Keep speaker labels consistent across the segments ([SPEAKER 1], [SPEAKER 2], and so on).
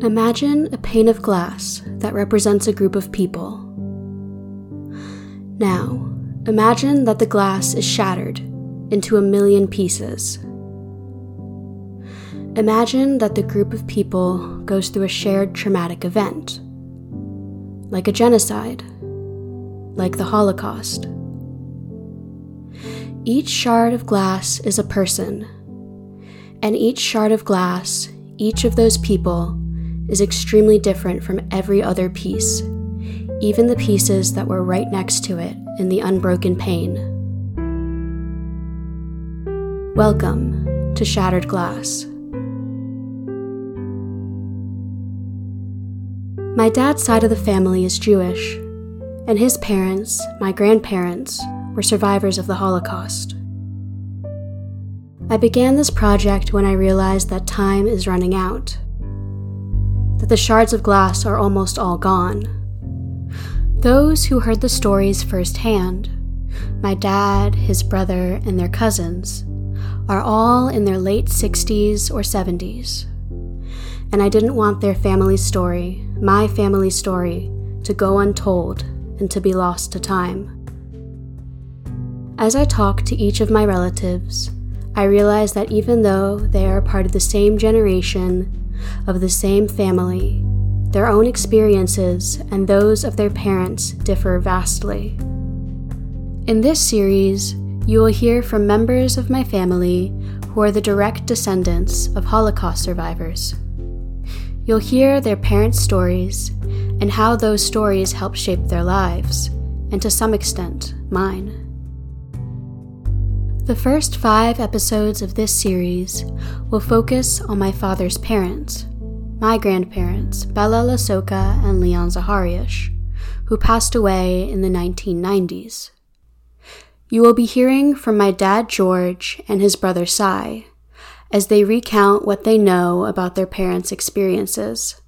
[SPEAKER 1] Imagine a pane of glass that represents a group of people. Now, imagine that the glass is shattered into a million pieces. Imagine that the group of people goes through a shared traumatic event, like a genocide, like the Holocaust. Each shard of glass is a person, and each shard of glass, each of those people, is extremely different from every other piece, even the pieces that were right next to it in the unbroken pane. Welcome to Shattered Glass. My dad's side of the family is Jewish, and his parents, my grandparents, were survivors of the Holocaust. I began this project when I realized that time is running out that the shards of glass are almost all gone. Those who heard the stories firsthand, my dad, his brother, and their cousins, are all in their late 60s or 70s. And I didn't want their family story, my family story, to go untold and to be lost to time. As I talk to each of my relatives, I realize that even though they are part of the same generation of the same family, their own experiences and those of their parents differ vastly. In this series, you will hear from members of my family who are the direct descendants of Holocaust survivors. You'll hear their parents' stories and how those stories help shape their lives, and to some extent, mine. The first five episodes of this series will focus on my father's parents, my grandparents, Bela Lasocka and Leon Zachariasz, who passed away in the 1990s. You will be hearing from my dad George and his brother Cy as they recount what they know about their parents' experiences,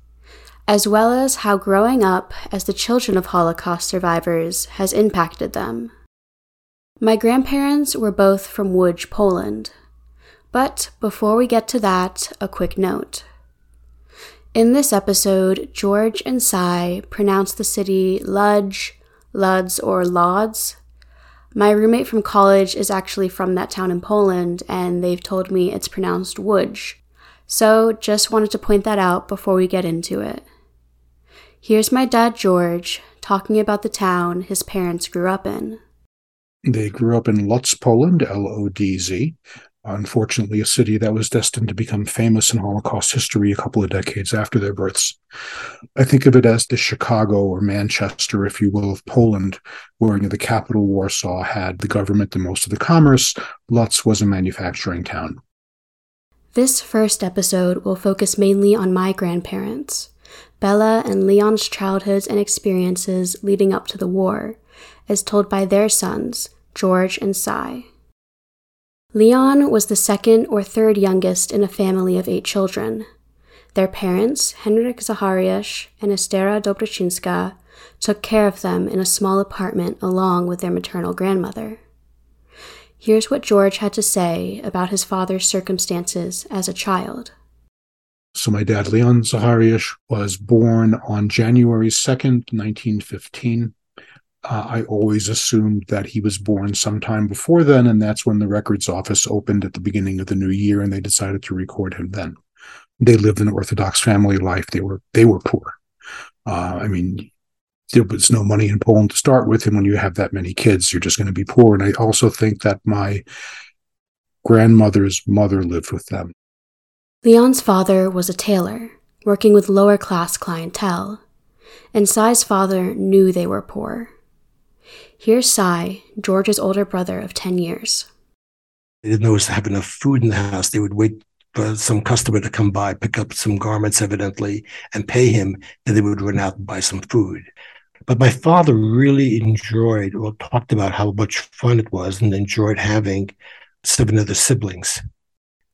[SPEAKER 1] as well as how growing up as the children of Holocaust survivors has impacted them. My grandparents were both from Łódź, Poland. But before we get to that, a quick note. In this episode, George and Cy pronounce the city Ludge, Luds, or Lodz. My roommate from college is actually from that town in Poland, and they've told me it's pronounced Łódź. So just wanted to point that out before we get into it. Here's my dad, George, talking about the town his parents grew up in.
[SPEAKER 2] They grew up in Lodz, Poland, L O D Z. Unfortunately, a city that was destined to become famous in Holocaust history a couple of decades after their births. I think of it as the Chicago or Manchester, if you will, of Poland, where the capital Warsaw had the government and most of the commerce. Lodz was a manufacturing town.
[SPEAKER 1] This first episode will focus mainly on my grandparents, Bela and Leon's childhoods and experiences leading up to the war, as told by their sons, George and Cy. Leon was the second or third youngest in a family of eight children. Their parents, Henryk Zacharias and Estera Dobryczynska, took care of them in a small apartment along with their maternal grandmother. Here's what George had to say about his father's circumstances as a child.
[SPEAKER 2] So, my dad, Leon Zacharias, was born on January 2nd, 1915. Uh, I always assumed that he was born sometime before then, and that's when the records office opened at the beginning of the new year, and they decided to record him then. They lived an Orthodox family life. They were they were poor. Uh, I mean, there was no money in Poland to start with, and when you have that many kids, you're just going to be poor. And I also think that my grandmother's mother lived with them.
[SPEAKER 1] Leon's father was a tailor, working with lower class clientele, and Cy's father knew they were poor. Here's Cy, George's older brother of 10 years.
[SPEAKER 3] They didn't always have enough food in the house. They would wait for some customer to come by, pick up some garments, evidently, and pay him. Then they would run out and buy some food. But my father really enjoyed or talked about how much fun it was and enjoyed having seven other siblings.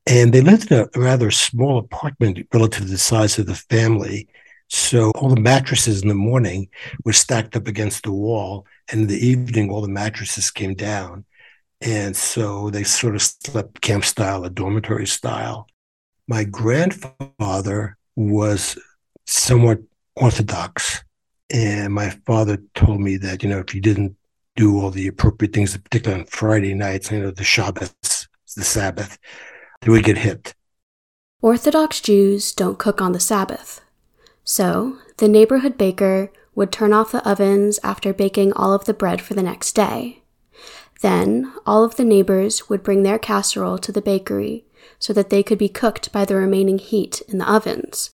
[SPEAKER 3] And they lived in a rather small apartment relative to the size of the family. So all the mattresses in the morning were stacked up against the wall, and in the evening, all the mattresses came down. And so they sort of slept camp style, a dormitory style. My grandfather was somewhat orthodox. And my father told me that, you know, if you didn't do all the appropriate things, particularly on Friday nights, you know, the Shabbat, the Sabbath, they would get hit.
[SPEAKER 1] Orthodox Jews don't cook on the Sabbath. So, the neighborhood baker would turn off the ovens after baking all of the bread for the next day. Then, all of the neighbors would bring their casserole to the bakery so that they could be cooked by the remaining heat in the ovens.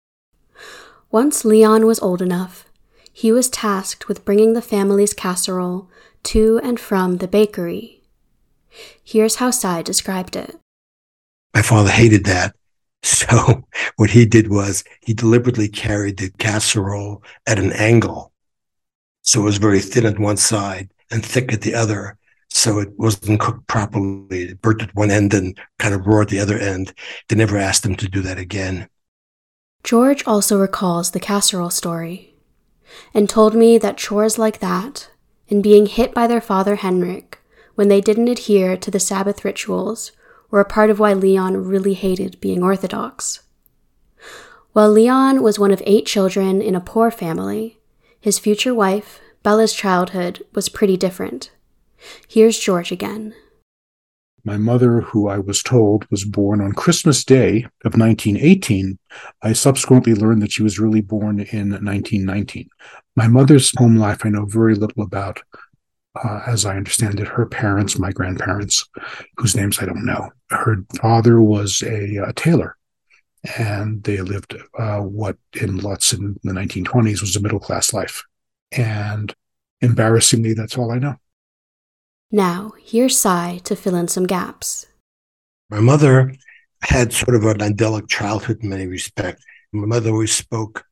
[SPEAKER 1] Once Leon was old enough, he was tasked with bringing the family's casserole to and from the bakery. Here's how Cy described it.
[SPEAKER 3] My father hated that. So what he did was he deliberately carried the casserole at an angle. So it was very thin at one side and thick at the other. So it wasn't cooked properly. It burnt at one end and kind of raw at the other end. They never asked him to do that again.
[SPEAKER 1] George also recalls the casserole story and told me that chores like that and being hit by their father Henryk when they didn't adhere to the Sabbath rituals were a part of why Leon really hated being Orthodox. While Leon was one of eight children in a poor family, his future wife, Bela's childhood, was pretty different. Here's George again.
[SPEAKER 2] My mother, who I was told was born on Christmas Day of 1918, I subsequently learned that she was really born in 1919. My mother's home life I know very little about. Uh, as I understand it, her parents, my grandparents, whose names I don't know, her father was a, a tailor, and they lived uh, what in Lutz in the 1920s was a middle class life. And embarrassingly, that's all I know.
[SPEAKER 1] Now, here's Cy to fill in some gaps.
[SPEAKER 3] My mother had sort of an idyllic childhood in many respects. My mother always spoke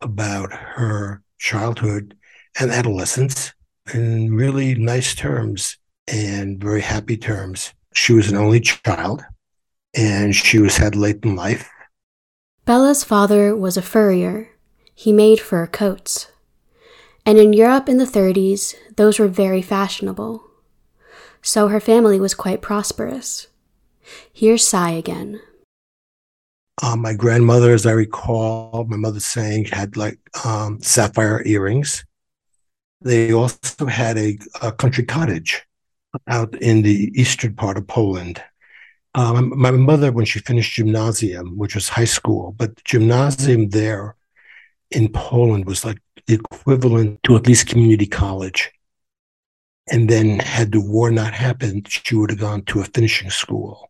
[SPEAKER 3] about her childhood and adolescence in really nice terms and very happy terms. She was an only child and she was had late in life.
[SPEAKER 1] Bela's father was a furrier. He made fur coats. And in Europe in the 30s, those were very fashionable so her family was quite prosperous. Here's Cy again.
[SPEAKER 3] Uh, my grandmother, as I recall, my mother saying had like um, sapphire earrings. They also had a, a, country cottage out in the eastern part of Poland. Um, my mother, when she finished gymnasium, which was high school, but gymnasium there in Poland was like equivalent to at least community college. And then, had the war not happened, she would have gone to a finishing school.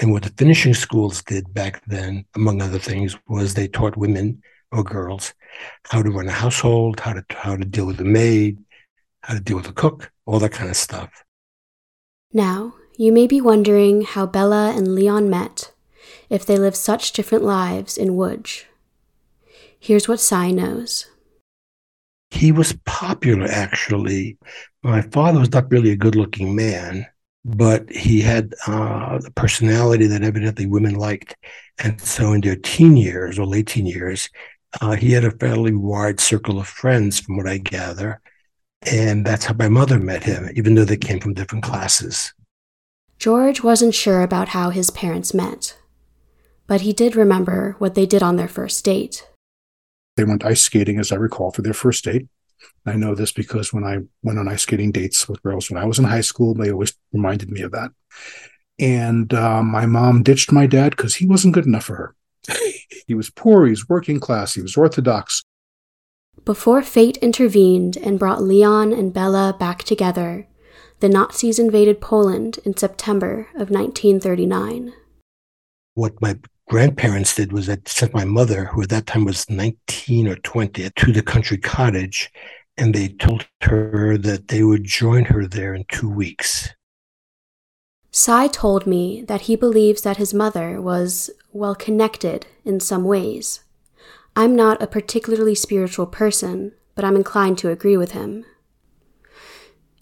[SPEAKER 3] And what the finishing schools did back then, among other things, was they taught women or girls how to run a household, how to how to deal with a maid, how to deal with a cook, all that kind of stuff.
[SPEAKER 1] Now, you may be wondering how Bela and Leon met, if they lived such different lives in Łódź. Here's what Cy knows.
[SPEAKER 3] He was popular, actually. My father was not really a good looking man, but he had uh, the personality that evidently women liked. And so in their teen years or late teen years, uh, he had a fairly wide circle of friends, from what I gather. And that's how my mother met him, even though they came from different classes.
[SPEAKER 1] George wasn't sure about how his parents met, but he did remember what they did on their first date.
[SPEAKER 2] They went ice skating, as I recall, for their first date. I know this because when I went on ice skating dates with girls when I was in high school, they always reminded me of that. And uh, my mom ditched my dad because he wasn't good enough for her. he was poor, he was working class, he was orthodox.
[SPEAKER 1] Before fate intervened and brought Leon and Bela back together, the Nazis invaded Poland in September of 1939.
[SPEAKER 3] What my grandparents did was that sent my mother, who at that time was 19 or 20, to the country cottage, and they told her that they would join her there in two weeks.
[SPEAKER 1] Cy told me that he believes that his mother was well connected in some ways. I'm not a particularly spiritual person, but I'm inclined to agree with him.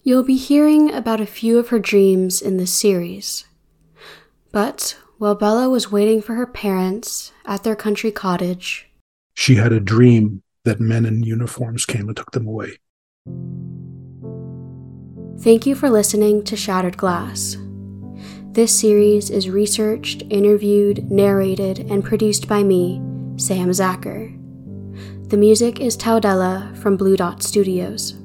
[SPEAKER 1] You'll be hearing about a few of her dreams in this series. But while Bela was waiting for her parents at their country cottage,
[SPEAKER 2] she had a dream that men in uniforms came and took them away.
[SPEAKER 1] Thank you for listening to Shattered Glass. This series is researched, interviewed, narrated, and produced by me, Sam Zacher. The music is Taudella from Blue Dot Studios.